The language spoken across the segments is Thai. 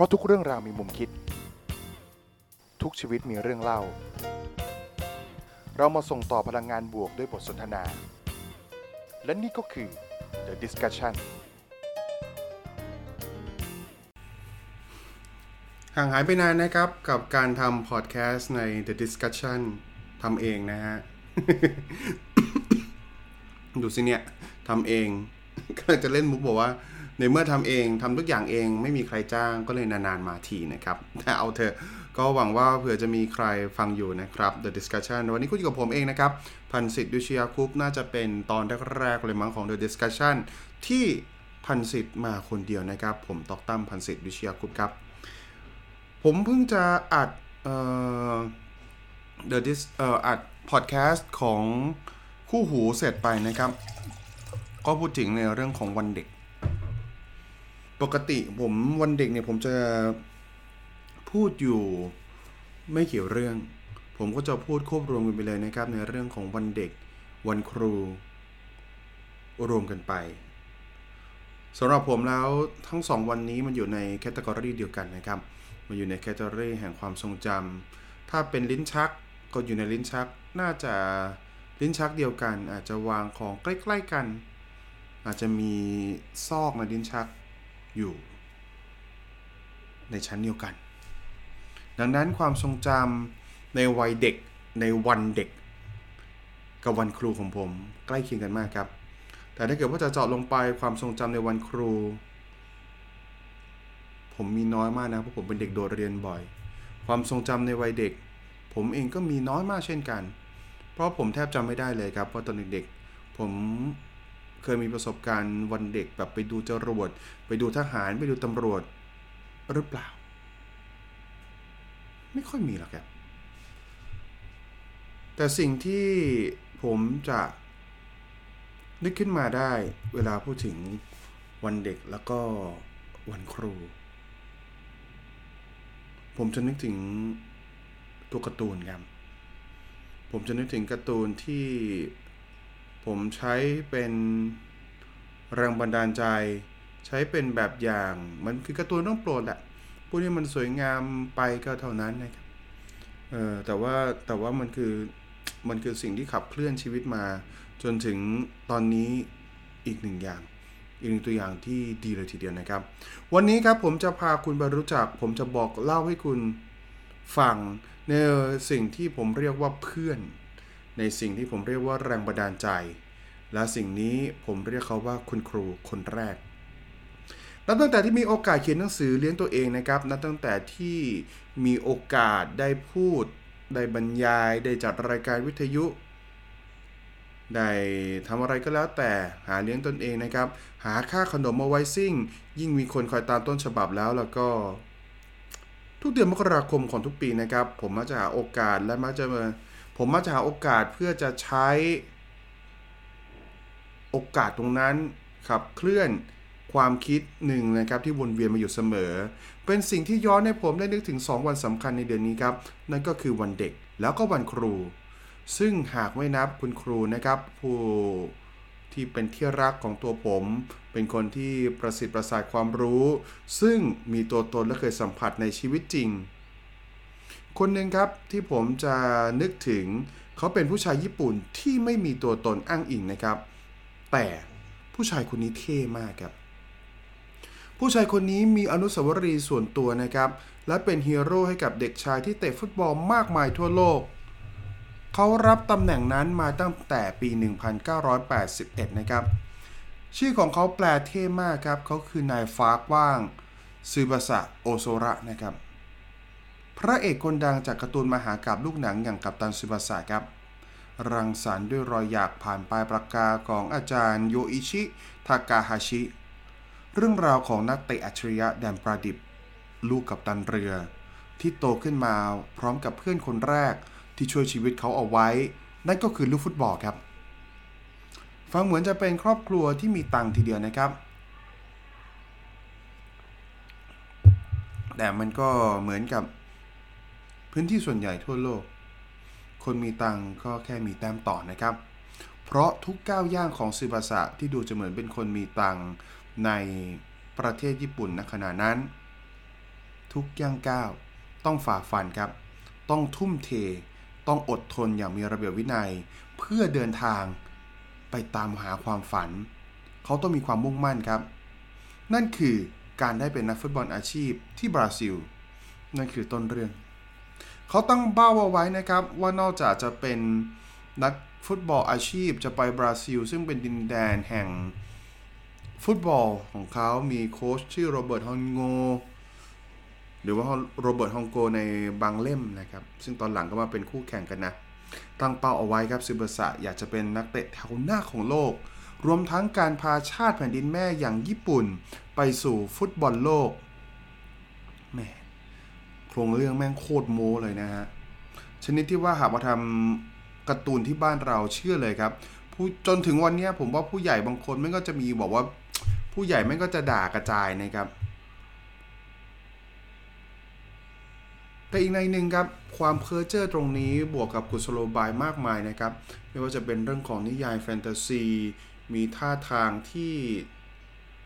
ราะทุกเรื่องราวมีมุมคิด ทุกชีวิตมีเรื่องเล่า เรามาส่งต่อพลังงานบวกด้วยบทสนทนา และนี่ก็คือ The Discussion ห่างหายไปนานนะครับกับการทำพอดแคสต์ใน The Discussion ทำเองนะฮะ ดูสิเนี่ยทำเองก็จะเล่นมุกบอกว่า ในเมื่อทำเองทำทุกอย่างเองไม่มีใครจ้างก็เลยนานๆมาทีนะครับ แต่เอาเถอะก็หวังว่าเผื่อจะมีใครฟังอยู่นะครับ The Discussion วันนี้คุณอยู่กับผมเองนะครับ พันสิทธิ์ดุชยาคุปน่าจะเป็นตอนแรกๆเลยมั้งของ The Discussion ที่พันสิทธิ์มาคนเดียวนะครับ ผมตอกตั้มพันสิทธิ์ดุชยาคุปครับ ผมเพิ่งจะอัดเอ่อ The Dis เอ่ออัดพอดแคสต์ของคู่หูเสร็จไปนะครับ ก็พูดถึงในเรื่องของวันเด็ก ปกติผมวันเด็กเนี่ยผมจะพูดอยู่ไม่เกี่ยวเรื่อง ผมก็จะพูดควบรวมกันไปเลยนะครับ ในเรื่องของวันเด็กวันครู รวมกันไปสำหรับผมแล้วทั้งสองวันนี้มันอยู่ใน category เดียวกันนะครับ มันอยู่ใน category แห่งความทรงจำถ้าเป็นลิ้นชักก็อยู่ในลิ้นชักน่าจะลิ้นชักเดียวกัน อาจจะวางของใกล้ ๆกัน อาจจะมีซอกในลิ้นชัก อยู่ในชั้นเดียวกัน ดังนั้นความทรงจำในวัยเด็กในวันเด็ก กับวันครูของผมใกล้เคียงกันมากครับ แต่ถ้าเกิดว่าจะเจาะลงไปความทรงจำในวันครู ผมมีน้อยมากนะเพราะผมเป็นเด็กโดดเรียนบ่อย ความทรงจำในวัยเด็ก ผมเองก็มีน้อยมากเช่นกัน เพราะผมแทบจำไม่ได้เลยครับเพราะตอนเด็กๆผม เคยมีประสบการณ์วันเด็กแบบไปดูจรวดไปดูทหารไปดูตำรวจหรือเปล่า ไม่ค่อยมีหรอกครับ แต่สิ่งที่ผมจะนึกขึ้นมาได้เวลาพูดถึงวันเด็กแล้วก็วันครู ผมจะนึกถึงตัวการ์ตูนครับ ผมจะนึกถึงการ์ตูนที่ ผมใช้เป็นแรงบันดาลใจ ใช้เป็นแบบอย่างมันคือการ์ตูนต้องโปรดแหละพวกนี้มันสวยงามไปก็เท่านั้นนะครับเออแต่ว่าแต่ว่ามันคือมันคือสิ่งที่ขับเคลื่อนชีวิตมา จนถึงตอนนี้อีกหนึ่งอย่างอีกหนึ่งตัวอย่างที่ดีเลยทีเดียวนะครับ วันนี้ครับผมจะพาคุณไปรู้จัก ผมจะบอกเล่าให้คุณฟังในสิ่งที่ผมเรียกว่าเพื่อน ในสิ่งที่ผมเรียกว่าแรงบันดาลใจ และสิ่งนี้ผมเรียกเขาว่าคุณครูคนแรก นับตั้งแต่ที่มีโอกาสเขียนหนังสือเลี้ยงตัวเองนะครับนับตั้งแต่ที่มีโอกาสได้พูด ได้บรรยาย ได้จัดรายการวิทยุ ได้ทำอะไรก็แล้วแต่หาเลี้ยงตนเองนะครับ หาค่าขนมมาไว้ซิ่ง ยิ่งมีคนคอยตามต้นฉบับแล้วแล้วก็ทุกเดือนมกราคมของทุกปีนะครับ ผมมักจะหาโอกาสและมักจะมา ผมมักจะหาโอกาสเพื่อจะใช้ โอกาสตรงนั้นขับเคลื่อนความคิดหนึ่งนะครับที่วนเวียนมาอยู่เสมอ เป็นสิ่งที่ย้อนให้ผมได้นึกถึง 2 วันสำคัญในเดือนนี้ครับ นั่นก็คือวันเด็กแล้วก็วันครู ซึ่งหากไม่นับคุณครูนะครับ ผู้ที่เป็นที่รักของตัวผม เป็นคนที่ประสิทธิ์ประสาทความรู้ ซึ่งมีตัวตนและเคยสัมผัสในชีวิตจริง คนหนึ่งครับที่ผมจะนึกถึงเขาเป็นผู้ชายญี่ปุ่นที่ไม่มีตัวตนอ้างอิงนะครับ แต่ผู้ชายคนนี้เท่มากครับ ผู้ชายคนนี้มีอนุสาวรีย์ส่วนตัวนะครับ และเป็นฮีโร่ให้กับเด็กชายที่เตะฟุตบอลมากมายทั่วโลก เขารับตำแหน่งนั้นมาตั้งแต่ปี 1981 นะครับ ชื่อของเขาแปลเท่มากครับเขาคือนายฟากว่างซูบาสะโอโซระนะครับ พระเอกคนดังจากการ์ตูนมหากาบลูกหนังอย่างกัปตันซูบาสะครับ รังสรรค์ด้วยรอยหยากผ่านปลายปากกาของอาจารย์โยอิชิ ทากาฮาชิ เรื่องราวของนักเตะอัจฉริยะแดนประดิบ ลูกกับตันเรือ ที่โตขึ้นมาพร้อมกับเพื่อนคนแรกที่ช่วยชีวิตเขาเอาไว้ นั่นก็คือลูกฟุตบอลครับ ฟังเหมือนจะเป็นครอบครัวที่มีตังทีเดียวนะครับแต่มันก็เหมือนกับ พื้นที่ส่วนใหญ่ทั่วโลก คนมีตังก็แค่มีแต้มต่อนะครับ เพราะทุกก้าวย่างของซูบาสะที่ดูจะเหมือนเป็นคนมีตังในประเทศญี่ปุ่นณขณะนั้น ทุกย่างก้าวต้องฝ่าฟันครับ ต้องทุ่มเท ต้องอดทนอย่างมีระเบียบวินัย เพื่อเดินทางไปตามหาความฝัน เขาต้องมีความมุ่งมั่นครับ นั่นคือการได้เป็นนักฟุตบอลอาชีพที่บราซิล นั่นคือต้นเรื่อง เขาตั้งเป้าเอาไว้นะครับว่านอกจากจะเป็นนักฟุตบอลอาชีพจะไปบราซิล ซึ่งเป็นดินแดนแห่งฟุตบอลของเขามีโค้ชชื่อโรเบิร์ตฮอนโงหรือว่าโรเบิร์ตฮองโกในบางเล่มนะครับ ซึ่งตอนหลังก็มาเป็นคู่แข่งกันนะ ตั้งเป้าเอาไว้ครับซึบาสะอยากจะเป็นนักเตะแถวหน้าของโลก รวมทั้งการพาชาติแผ่นดินแม่อย่างญี่ปุ่น ไปสู่ฟุตบอลโลกแหม โครงเรื่องแม่งโคตรโม้เลยนะฮะ ชนิดที่ว่าหากมาทำการ์ตูนที่บ้านเราเชื่อเลยครับผู้จนถึงวันนี้ผมว่าผู้ใหญ่บางคนม่งก็จะมีบอกว่า ผู้ใหญ่แม่งก็จะด่ากระจายนะครับ แต่อีกในหนึ่งครับความเพ้อเจ้อตรงนี้บวกกับกุศโลบายมากมายนะครับ ไม่ว่าจะเป็นเรื่องของนิยายแฟนตาซีมีท่าทางที่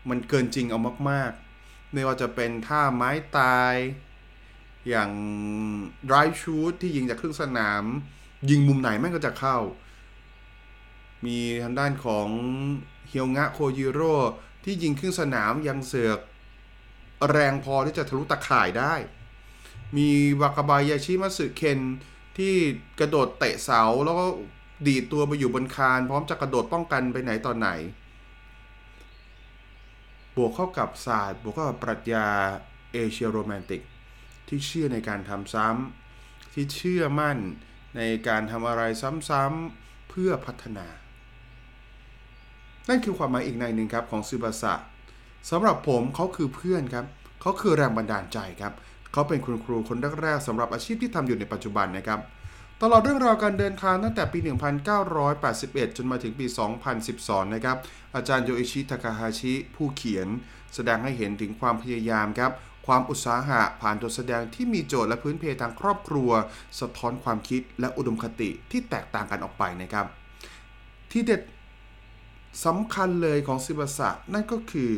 มันเกินจริงเอามากๆ ไม่ว่าจะเป็นท่าไม้ตาย อย่าง drive shoot ที่ยิงจากครึ่งสนาม ยิงมุมไหนแม่งก็จะเข้า มีทางด้านของเฮียวงะโคยิโร่ที่ยิงครึ่งสนามยังเสือกแรงพอที่จะทะลุตะข่ายได้ มีวากาบายาชิมัสึเคนที่กระโดดเตะเสาแล้วก็ดีดตัวไปอยู่บนคาน พร้อมจะกระโดดป้องกันไปไหนตอนไหน บวกเข้ากับศาสตร์ บวกเข้ากับปรัชญาเอเชียโรแมนติก ที่เชื่อในการทำซ้ำที่เชื่อมั่นในการทำอะไรซ้ำๆเพื่อพัฒนา นั่นคือความหมายอีกในหนึ่งครับของซูบาสะสำหรับผมเขาคือเพื่อนครับเขาคือแรงบันดาลใจครับเขาเป็นคุณครูคนแรกๆสำหรับอาชีพที่ทำอยู่ในปัจจุบันนะครับ ตลอดเรื่องราวการเดินทางตั้งแต่ปี 1981 จนมาถึงปี 2012 นะครับ อาจารย์โยอิชิทาคาฮาชิผู้เขียน แสดงให้เห็นถึงความพยายามครับ ความอุตสาหะผ่านตัวแสดงที่มีโจทย์และพื้นเพทางครอบครัว สะท้อนความคิดและอุดมคติที่แตกต่างกันออกไปนะครับ ที่เด็ดสำคัญเลยของซิบาสะนั่นก็คือ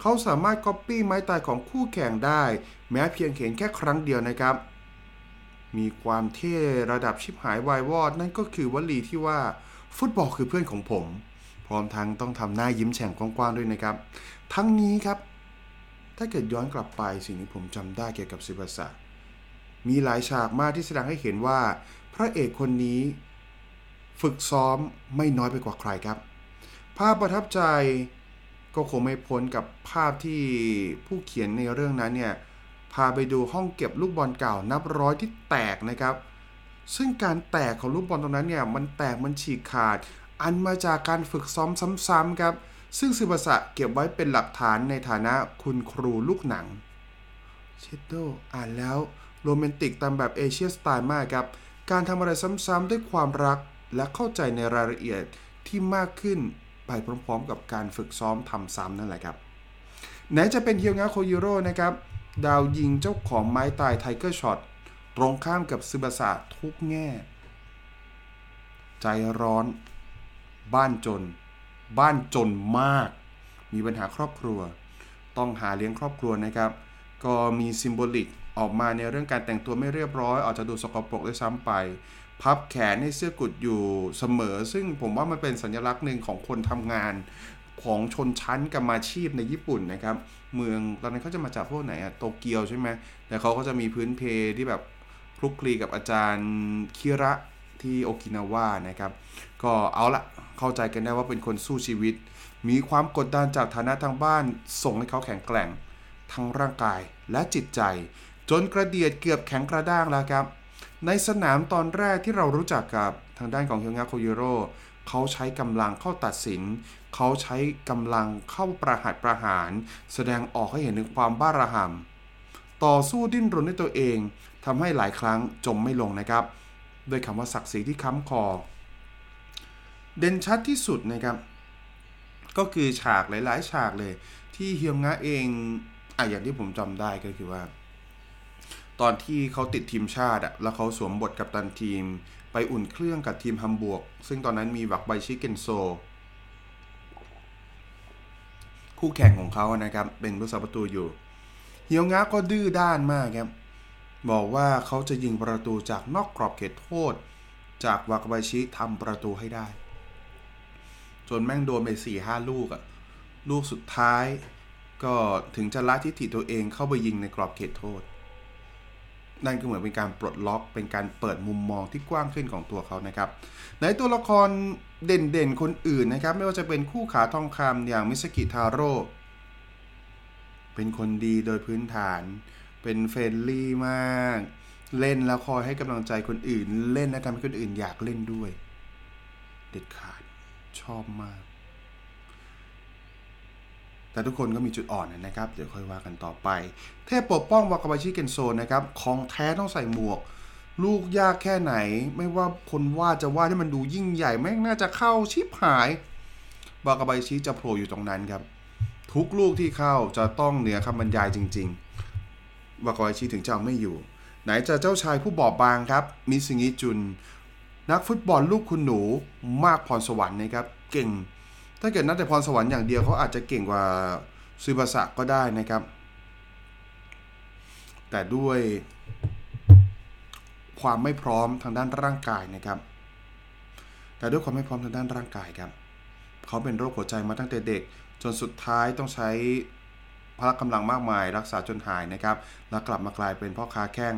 เขาสามารถก๊อปปี้ไม้ตายของคู่แข่งได้ แม้เพียงเห็นแค่ครั้งเดียวนะครับ มีความเท่ระดับชิบหายวายวอด นั่นก็คือวลีที่ว่าฟุตบอลคือเพื่อนของผม พร้อมทั้งต้องทำหน้ายิ้มแฉ่งกว้างๆด้วยนะครับ ทั้งนี้ครับ ถ้าเกิดย้อนกลับไปสิ่งที่ผมจำได้เกี่ยวกับซิบาสะมีหลายฉากมากที่แสดงให้เห็นว่า พระเอกคนนี้ ฝึกซ้อมไม่น้อยไปกว่าใครครับ ภาพประทับใจก็คงไม่พ้นกับภาพที่ผู้เขียนในเรื่องนั้นเนี่ยพาไปดูห้องเก็บลูกบอลเก่านับร้อยที่แตกนะครับ ซึ่งการแตกของลูกบอลตรงนั้นเนี่ยมันแตกมันฉีกขาด อันมาจากการฝึกซ้อมซ้ำๆครับ ซึ่งซิบาสะเก็บไว้เป็นหลักฐานในฐานะคุณครูลูกหนัง เชดโดอ่านแล้วโรแมนติกตามแบบเอเชียสไตล์มากครับ การทำอะไรซ้ำๆด้วยความรักและเข้าใจในรายละเอียดที่มากขึ้นไปพร้อมๆ กับการฝึกซ้อมทำซ้ำนั่นแหละครับ ไหนจะเป็นฮิวงะโคยิโร่นะครับ ดาวยิงเจ้าของไม้ตาย Tiger Shot ตรงข้ามกับซึบาสะทุกแง่ ใจร้อน บ้านจน บ้านจนมาก มีปัญหาครอบครัว ต้องหาเลี้ยงครอบครัวนะครับ ก็มีซิมโบลิกออกมาในเรื่องการแต่งตัวไม่เรียบร้อย อาจจะดูสกปรกด้วยซ้ำไป พับแขนให้เสื้อกุดอยู่เสมอ ซึ่งผมว่ามันเป็นสัญลักษณ์หนึ่งของคนทำงานของชนชั้นกรรมาชีพในญี่ปุ่นนะครับ เมืองตอนนั้นเขาจะมาจากพวกไหนอะโตเกียวใช่ไหมแต่เขาก็จะมีพื้นเพที่แบบคลุกคลีกับอาจารย์คิระ ที่โอกินาวานะครับ ก็เอาละเข้าใจกันได้ว่าเป็นคนสู้ชีวิต มีความกดดันจากฐานะทางบ้าน ส่งให้เขาแข็งแกร่ง ทั้งร่างกายและจิตใจ จนกระเดียดเกือบแข็งกระด้างแล้วครับ ในสนามตอนแรกที่เรารู้จักกับทางด้านของเฮียงะโคยูโร่เขาใช้กำลังเข้าตัดสิน เขาใช้กำลังเข้าประหัตประหาร แสดงออกให้เห็นถึงความบ้าระห่ำต่อสู้ดิ้นรนด้วยตัวเองทำให้หลายครั้งจมไม่ลงนะครับ ด้วยคำว่าศักดิ์ศรีที่ค้ำคอ เด่นชัดที่สุดนะครับ ก็คือฉากหลาย ๆ ฉากเลย ที่เฮียงงะเองอะอย่างที่ผมจำได้ก็คือว่า ตอนที่เขาติดทีมชาติอะแล้วเขาสวมบทกับตันทีม ไปอุ่นเครื่องกับทีมฮัมบวก ซึ่งตอนนั้นมีวักไบชิเกนโซ คู่แข่งของเขานะครับ เป็นผู้สาประตูอยู่เฮียวงะก็ดื้อด้านมากครับ บอกว่าเขาจะยิงประตูจากนอกกรอบเขตโทษ จากวากาบาชิทำประตูให้ได้ จนแม่งโดนไปสี่ห้าลูกอะลูกสุดท้าย ก็ถึงจะละทิฐิตัวเองเข้าไปยิงในกรอบเขตโทษ นั่นก็เหมือนเป็นการปลดล็อกเป็นการเปิดมุมมองที่กว้างขึ้นของตัวเขานะครับ ในตัวละครเด่นๆคนอื่นนะครับ ไม่ว่าจะเป็นคู่ขาทองคำอย่างมิสกิทาโร่เป็นคนดีโดยพื้นฐาน เป็น friendly มาก เล่นแล้วคอยให้กำลังใจคนอื่น เล่นและทำให้คนอื่นอยากเล่นด้วย เด็ดขาดชอบมาก แต่ทุกคนก็มีจุดอ่อนนะครับ เดี๋ยวค่อยว่ากันต่อไป เทพปกป้องวากาบาชิเกนโซนะครับ ของแท้ต้องใส่หมวก ลูกยากแค่ไหน ไม่ว่าคนวาดจะวาดให้มันดูยิ่งใหญ่แม่งน่าจะเข้าชิบหายวากาบาชิจะโผล่อยู่ตรงนั้นครับ ทุกลูกที่เข้าจะต้องเหนือคำบรรยายจริง ๆ วากาบาชิถึงจะเอาไม่อยู่ ไหนจะเจ้าชายผู้บอบบางครับ มิซึงิจุน นักฟุตบอลลูกคุณหนูมากพรสวรรค์นะครับ เก่ง ถ้าเกิดนับแต่พรสวรรค์อย่างเดียวเขาอาจจะเก่งกว่าซูบาสะก็ได้นะครับ แต่ด้วยความไม่พร้อมทางด้านร่างกายนะครับ แต่ด้วยความไม่พร้อมทางด้านร่างกายครับ เขาเป็นโรคหัวใจมาตั้งแต่เด็ก จนสุดท้ายต้องใช้ พละกำลังมากมายรักษาจนหายนะครับ แล้วกลับมากลายเป็นพ่อค้าแข้ง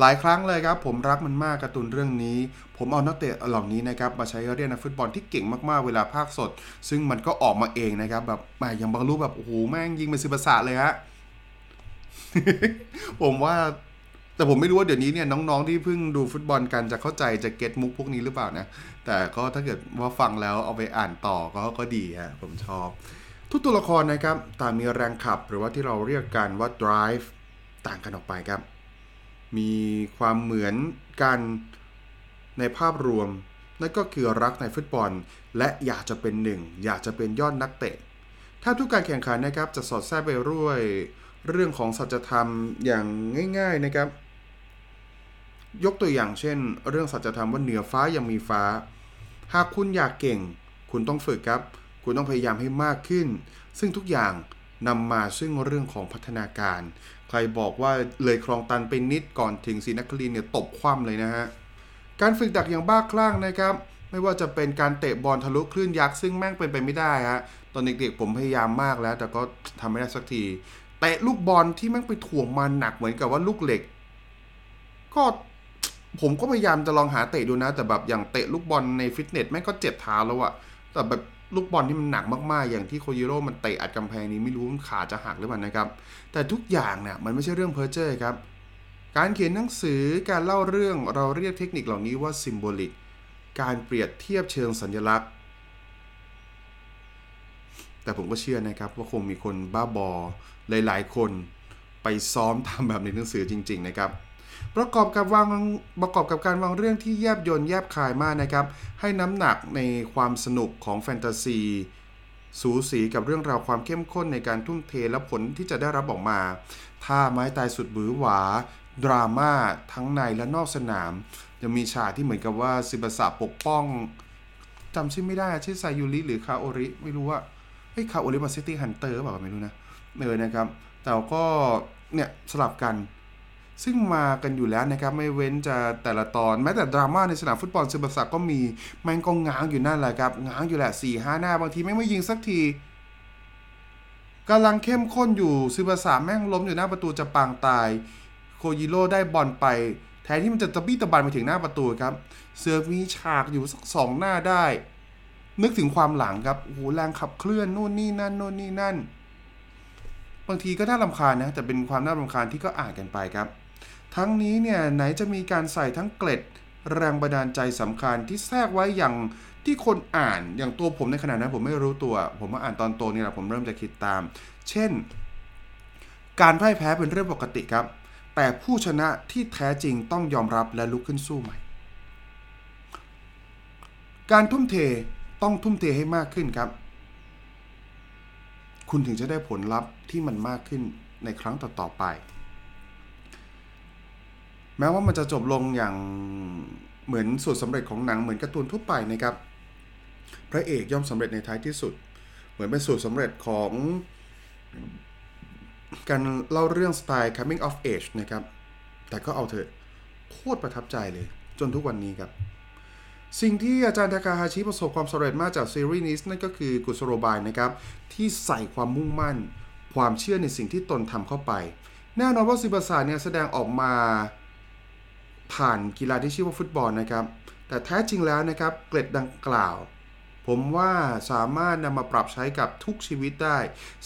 หลายครั้งเลยครับ ผมรักมันมากการ์ตูนเรื่องนี้ ผมเอานักเตะเหล่านี้นะครับมาใช้เรียนนักฟุตบอลที่เก่งมากๆเวลาภาคสด ซึ่งมันก็ออกมาเองนะครับแบบแหมอย่างบางรูปแบบโอ้โหแม่งยิงเป็นซิบาสะเลยฮะผมว่าแต่ผมไม่รู้ว่าเดี๋ยวนี้เนี่ยน้องๆที่เพิ่งดูฟุตบอลกันจะเข้าใจจะเก็ตมุกพวกนี้หรือเปล่านะ แต่ก็ถ้าเกิดว่าฟังแล้วเอาไปอ่านต่อก็ก็ดีฮะผมชอบ ทุกตัวละครนะครับต่างมีแรงขับหรือว่าที่เราเรียกกันว่า drive ต่างกันออกไปครับ มีความเหมือนกันในภาพรวม นั่นก็คือรักในฟุตบอล และอยากจะเป็นหนึ่ง อยากจะเป็นยอดนักเตะถ้าทุกการแข่งขันนะครับจะสอดแทรกไปด้วยเรื่องของสัจธรรมอย่างง่าย ๆนะครับ ยกตัวอย่างเช่น เรื่องสัจธรรมว่าเหนือฟ้ายังมีฟ้า หากคุณอยากเก่ง คุณต้องฝึกครับ คุณต้องพยายามให้มากขึ้น ซึ่งทุกอย่างนำมาซึ่งเรื่องของพัฒนาการ ใครบอกว่าเลยคลองตันไปนิดก่อนถึงศรีนครินเนี่ยตบคว่ำเลยนะฮะ การฝึกดักอย่างบ้าคลั่งนะครับ ไม่ว่าจะเป็นการเตะบอลทะลุคลื่นยักษ์ซึ่งแม่งเป็นไปไม่ได้ฮะ ตอนเด็กๆผมพยายามมากแล้ว แต่ก็ทำไม่ได้สักที เตะลูกบอลที่แม่งไปถ่วงมันหนักเหมือนกับว่าลูกเหล็ก ก็ผมก็พยายามจะลองหาเตะดูนะ แต่แบบอย่างเตะลูกบอลในฟิตเนสแม่งก็เจ็บเท้าแล้วอะแต่แบบ ลูกบอลที่มันหนักมากๆ อย่างที่โคยิโร่มันเตะอัดกำแพงนี้ไม่รู้มันขาจะหักหรือเปล่านะครับ แต่ทุกอย่างเนี่ยมันไม่ใช่เรื่องเพ้อเจ้อครับ การเขียนหนังสือการเล่าเรื่องเราเรียกเทคนิคเหล่านี้ว่า symbolic การเปรียบเทียบเชิงสัญลักษณ์ แต่ผมก็เชื่อนะครับว่าคงมีคนบ้าบอหลายๆ คนไปซ้อมทำแบบในหนังสือจริง ๆ นะครับ ประกอบกับวางประกอบกับการวางเรื่องที่แยบยนต์แยบคายมากนะครับ ให้น้ำหนักในความสนุกของแฟนตาซี สูสีกับเรื่องราวความเข้มข้นในการทุ่มเทและผลที่จะได้รับออกมาท่าไม้ตายสุดบือหวา ดราม่าทั้งในและนอกสนามยังมีฉากที่เหมือนกับว่าซิบาสะปกป้องจำชื่อไม่ได้ชื่อไซยูริหรือคาโอริไม่รู้ว่าเฮ้ยคาโอริมา City Hunter เปล่าไม่รู้นะเออนะครับ แต่ก็เนี่ยสลับกัน ซึ่งมากันอยู่แล้วนะครับไม่เว้นจะแต่ละตอน แม้แต่ดราม่าในสนามฟุตบอลซึบาสะก็มีแม่งก็ง้างอยู่นั่นแหละครับง้างอยู่แหละสี่ห้าหน้าบางทีแม่งไม่ยิงสักทีกำลังเข้มข้นอยู่ซึบาสะแม่งล้มอยู่หน้าประตูจะปางตายโคยิโร่ได้บอลไป แทนที่มันจะตะบี้ตะบันไปถึงหน้าประตูครับเสือมีฉากอยู่สักสองหน้าได้ นึกถึงความหลังครับโอ้โหแรงขับเคลื่อนนู่นนี่นั่นนู่นนี่นั่น บางทีก็น่ารำคาญนะ แต่เป็นความน่ารำคาญที่ก็อ่านกันไปครับ ทั้งนี้เนี่ยไหนจะมีการใส่ทั้งเกล็ดแรงบันดาลใจสำคัญที่แทรกไว้อย่างที่คนอ่านอย่างตัวผมในขณะนั้นผมไม่รู้ตัว ผมมาอ่านตอนโตนี่แหละผมเริ่มจะคิดตาม เช่น การพ่ายแพ้เป็นเรื่องปกติครับ แต่ผู้ชนะที่แท้จริงต้องยอมรับและลุกขึ้นสู้ใหม่ การทุ่มเทต้องทุ่มเทให้มากขึ้นครับ คุณถึงจะได้ผลลัพธ์ที่มันมากขึ้นในครั้งต่อๆไป แม้ว่ามันจะจบลงอย่างเหมือนสูตรสำเร็จของหนังเหมือนการ์ตูนทั่วไปนะครับ พระเอกย่อมสำเร็จในท้ายที่สุด เหมือนเป็นสูตรสำเร็จของการเล่าเรื่องสไตล์ coming of age นะครับ แต่ก็เอาเถอะโคตรประทับใจเลย จนทุกวันนี้ครับ สิ่งที่อาจารย์ทาคาฮาชิประสบความสำเร็จมากจากซีรีส์นี้นั่นก็คือกุศโลบายนะครับ ที่ใส่ความมุ่งมั่น ความเชื่อในสิ่งที่ตนทำเข้าไป แน่นอนว่าซิบาสาเนี่ยแสดงออกมา ผ่านกีฬาที่ชื่อว่าฟุตบอลนะครับ แต่แท้จริงแล้วนะครับเกร็ดดังกล่าว ผมว่าสามารถนำมาปรับใช้กับทุกชีวิตได้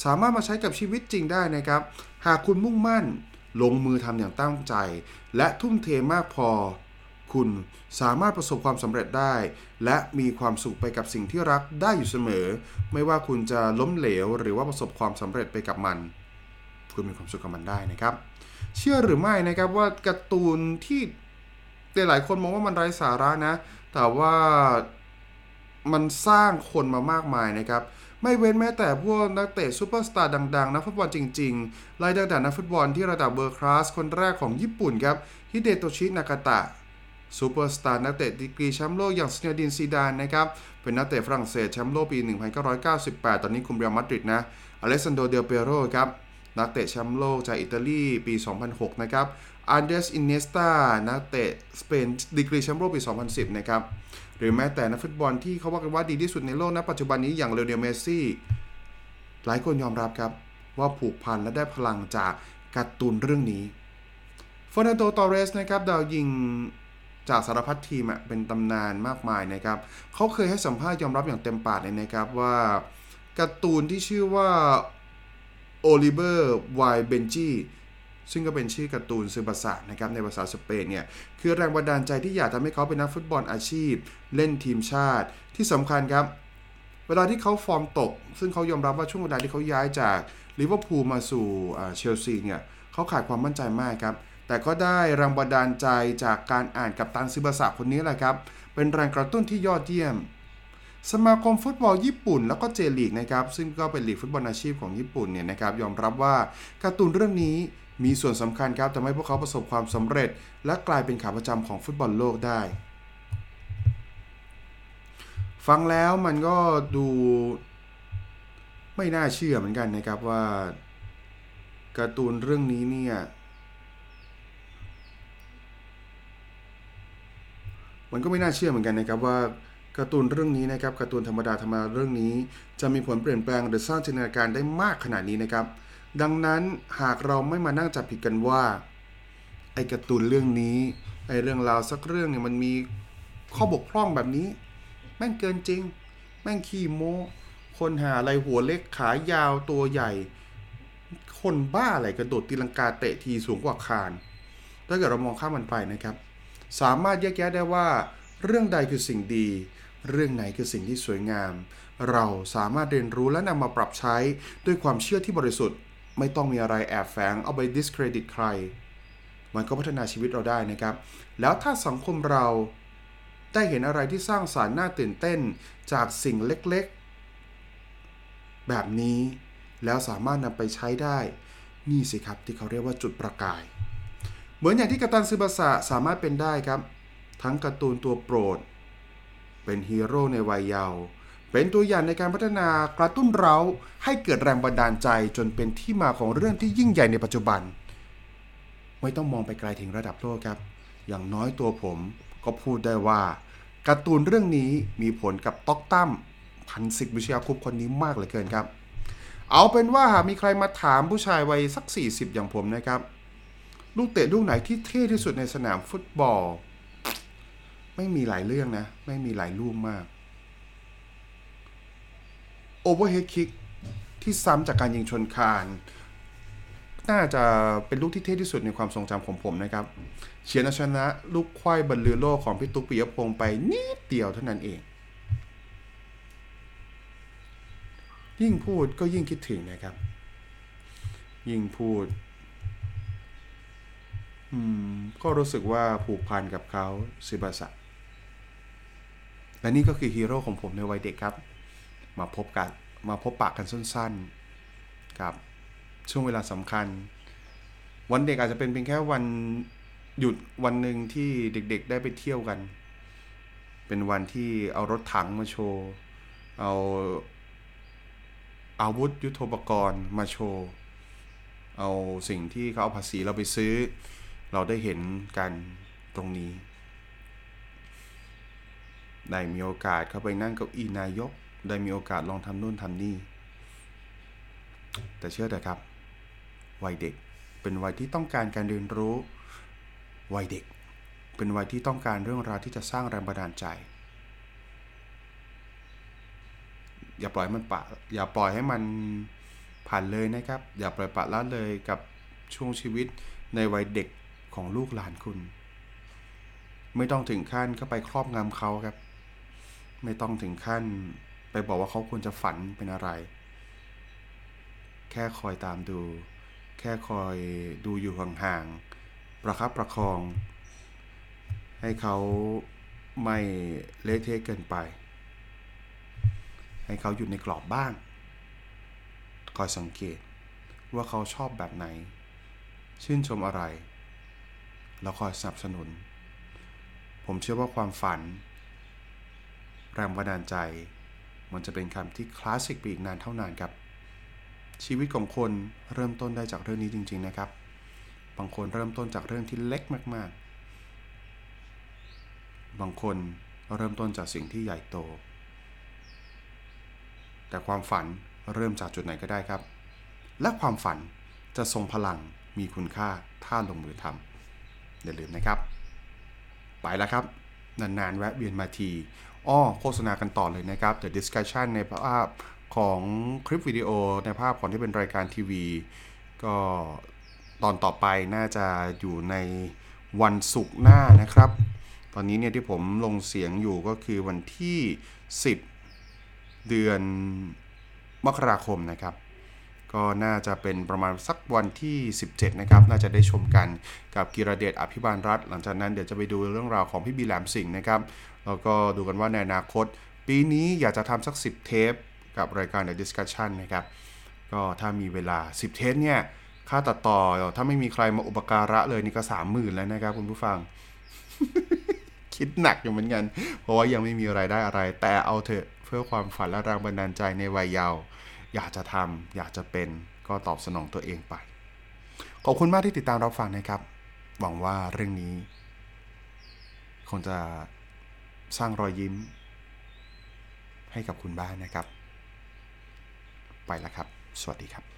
สามารถมาใช้กับชีวิตจริงได้นะครับ หากคุณมุ่งมั่นลงมือทำอย่างตั้งใจ และทุ่มเทมากพอ คุณสามารถประสบความสำเร็จได้ และมีความสุขไปกับสิ่งที่รักได้อยู่เสมอ ไม่ว่าคุณจะล้มเหลว หรือว่าประสบความสำเร็จไปกับมัน คุณมีความสุขกับมันได้นะครับ เชื่อหรือไม่นะครับว่าการ์ตูนที่ หลายคนมองว่ามันไร้สาระนะ แต่ว่ามันสร้างคนมามากมายนะครับ ไม่เว้นแม้แต่พวกนักเตะซูเปอร์สตาร์ดังๆ นักฟุตบอลจริงๆไล่ตั้งแต่นักฟุตบอลที่ระดับ world class คนแรกของญี่ปุ่นครับฮิเดโตชินากาตะซูเปอร์สตาร์นักเตะดีกรีแชมป์โลกอย่างซีเนดีนซีดานนะครับ เป็นนักเตะฝรั่งเศสแชมป์โลกปี 1998 ตอนนี้คุมเรอัลมาดริดนะอเล็กซานโดรเดลปิเอโรครับ นักเตะแชมป์โลกจากอิตาลีปี 2006 นะครับ อันเดรสอิเนียสตานักเตะสเปนดีกรีแชมป์โลกปี 2010 นะครับ หรือแม้แต่นักฟุตบอลที่เขาว่ากันว่าดีที่สุดในโลกณปัจจุบันนี้อย่างเลโอเนลเมสซี่ หลายคนยอมรับครับ ว่าผูกพันและได้พลังจากการ์ตูนเรื่องนี้ฟอร์นันโดตอเรสนะครับดาวยิงจากสารพัดทีมเป็นตำนานมากมายนะครับเขาเคยให้สัมภาษณ์ยอมรับอย่างเต็มปากเลยนะครับว่าการ์ตูนที่ชื่อว่า Oliver y Benji ซึ่งก็เป็นชื่อการ์ตูนซึบาสะนะครับในภาษาสเปนเนี่ยคือแรงบันดาลใจที่อยากทำให้เขาเป็นนักฟุตบอลอาชีพ เล่นทีมชาติ ที่สำคัญครับ เวลาที่เขาฟอร์มตก ซึ่งเขายอมรับว่าช่วงเวลาที่เขาย้ายจากลิเวอร์พูลมาสู่เชลซีเนี่ยเขาขาดความมั่นใจมากครับแต่ก็ได้แรงบันดาลใจจากการอ่านกับตันซึบาสะคนนี้แหละครับเป็นแรงกระตุ้นที่ยอดเยี่ยมสมาคมฟุตบอลญี่ปุ่นแล้วก็เจลีกนะครับซึ่งก็เป็นลีกฟุตบอลอาชีพของญี่ปุ่นเนี่ยนะครับยอมรับว่าการ์ตูนเรื่องนี้ มีส่วนสำคัญครับทำให้พวกเขาประสบความสำเร็จ และกลายเป็นขาประจำของฟุตบอลโลกได้ ฟังแล้วมันก็ดูไม่น่าเชื่อเหมือนกันนะครับว่าการ์ตูนเรื่องนี้เนี่ยมันก็ไม่น่าเชื่อเหมือนกันนะครับว่าการ์ตูนเรื่องนี้นะครับการ์ตูนธรรมดาธรรมดาเรื่องนี้ จะมีผลเปลี่ยนแปลงหรือสร้างจินตนาการได้มากขนาดนี้นะครับ ดังนั้นหากเราไม่มานั่งจับผิดกันว่า ไอ้การ์ตูนเรื่องนี้ ไอ้เรื่องราวสักเรื่องเนี่ยมันมีข้อบกพร่องแบบนี้ แม่งเกินจริง แม่งขี้โม้คนหาอะไรหัวเล็กขายาวตัวใหญ่ คนบ้าอะไรกระโดดตีลังกาเตะทีสูงกว่าคานถ้าเกิดเรามองข้ามมันไปนะครับ สามารถแยกแยะได้ว่า เรื่องใดคือสิ่งดี เรื่องไหนคือสิ่งที่สวยงาม เราสามารถเรียนรู้และนำมาปรับใช้ด้วยความเชื่อที่บริสุทธิ์ ไม่ต้องมีอะไรแอบแฝงเอาไป discredit ใคร มันก็พัฒนาชีวิตเราได้นะครับ แล้วถ้าสังคมเราได้เห็นอะไรที่สร้างสารรค์น่าตื่นเต้นจากสิ่งเล็กๆ แบบนี้แล้วสามารถนำไปใช้ได้ นี่สิครับที่เขาเรียกว่าจุดประกาย เหมือนอย่างที่กัปตันซึบาสะสามารถเป็นได้ครับ ทั้งการ์ตูนตัวโปรด เป็นฮีโร่ในวัยเยาว์ เป็นตัวอย่างในการพัฒนากระตุ้นเราให้เกิดแรงบันดาลใจจนเป็นที่มาของเรื่องที่ยิ่งใหญ่ในปัจจุบัน ไม่ต้องมองไปไกลถึงระดับโลกครับ อย่างน้อยตัวผมก็พูดได้ว่าการ์ตูนเรื่องนี้มีผลกับต๊อกตั้มพันสิกวิชยาคุปคนนี้มากเหลือเกินครับ เอาเป็นว่าหากมีใครมาถามผู้ชายวัยสัก 40 อย่างผมนะครับ ลูกเตะลูกไหนที่เท่ที่สุดในสนามฟุตบอล ไม่มีหลายเรื่องนะ ไม่มีหลายลูกมาก overhead kickที่ซ้ำจากการยิงชนคาน น่าจะเป็นลูกที่เท่ที่สุดในความทรงจำของผมนะครับเชียร์ชนะลูกควายบรรลือโลกของพี่ตุ๊กปิยพงศ์ไปนิดเดียวเท่านั้นเอง ยิ่งพูดก็ยิ่งคิดถึงนะครับ ยิ่งพูดอืมก็รู้สึกว่าผูกพันกับเขาซิบาสะและนี่ก็คือฮีโร่ของผมในวัยเด็กครับ มาพบกันมาพบปากกันสั้นๆครับช่วงเวลาสำคัญ วันเด็กอาจจะเป็นเพียงแค่วันหยุดวันหนึ่งที่เด็กๆได้ไปเที่ยวกัน เป็นวันที่เอารถถังมาโชว์ เอาอาวุธยุทโธปกรณ์มาโชว์ เอาสิ่งที่เขาเอาภาษีเราไปซื้อ เราได้เห็นกันตรงนี้ ได้มีโอกาสเข้าไปนั่งเก้าอี้นายก ได้มีโอกาสลองทำนู่นทำนี่ แต่เชื่อเถอะครับ วัยเด็กเป็นวัยที่ต้องการการเรียนรู้ วัยเด็ก เป็นวัยที่ต้องการเรื่องราวที่จะสร้างแรงบันดาลใจ อย่าปล่อยมันปะ อย่าปล่อยให้มันผ่านเลยนะครับ อย่าปล่อยปะละเลยกับช่วงชีวิตในวัยเด็กของลูกหลานคุณ ไม่ต้องถึงขั้นเข้าไปครอบงำเขาครับ ไม่ต้องถึงขั้น ไปบอกว่าเขาควรจะฝันเป็นอะไร แค่คอยตามดู แค่คอยดูอยู่ห่างๆประคับประคอง ให้เขาไม่เละเทะเกินไป ให้เขาอยู่ในกรอบบ้าง คอยสังเกตว่าเขาชอบแบบไหน ชื่นชมอะไร แล้วคอยสนับสนุน ผมเชื่อว่าความฝัน แรงบันดาลใจ มันจะเป็นคำที่คลาสสิกไปอีกนานเท่านานครับ ชีวิตของคนเริ่มต้นได้จากเรื่องนี้จริง ๆนะครับ บางคนเริ่มต้นจากเรื่องที่เล็กมากๆ บางคนเริ่มต้นจากสิ่งที่ใหญ่โต แต่ความฝันเริ่มจากจุดไหนก็ได้ครับ และความฝันจะทรงพลังมีคุณค่าถ้าลงมือทำอย่าลืมนะครับ ไปแล้วครับ นานๆ แวะเวียนมาที อ้อโฆษณากันต่อเลยนะครับ The Discussion ในภาพของคลิปวิดีโอในภาพของที่เป็นรายการทีวี ก็ตอนต่อไปน่าจะอยู่ในวันศุกร์หน้านะครับ ตอนนี้เนี่ยที่ผมลงเสียงอยู่ก็คือวันที่ 10 เดือนมกราคมนะครับ ก็น่าจะเป็นประมาณสักวันที่ 17 นะครับ น่าจะได้ชมกันกับกิรเดชอภิบาลรัฐ หลังจากนั้นเดี๋ยวจะไปดูเรื่องราวของพี่บีแหลมสิงห์นะครับ แล้วก็ดูกันว่าในอนาคต ปีนี้อยากจะทำสัก 10 เทป กับรายการ The Discussion นะครับ ก็ถ้ามีเวลา 10 เทปเนี่ย ค่าตัดต่อถ้าไม่มีใครมาอุปการะเลยนี่ก็ 30,000 แล้วนะครับคุณผู้ฟัง คิดหนักอยู่เหมือนกัน เพราะว่ายังไม่มีไรายได้อะไร แต่เอาเถอะเพื่อความฝันและแรงบันดาลใจในวัยเยาว์ อยากจะทำอยากจะเป็นก็ตอบสนองตัวเองไป ขอบคุณมากที่ติดตามรับฟังนะครับ หวังว่าเรื่องนี้ คงจะสร้างรอยยิ้ม ให้กับคุณบ้างนะครับ ไปแล้วครับ สวัสดีครับ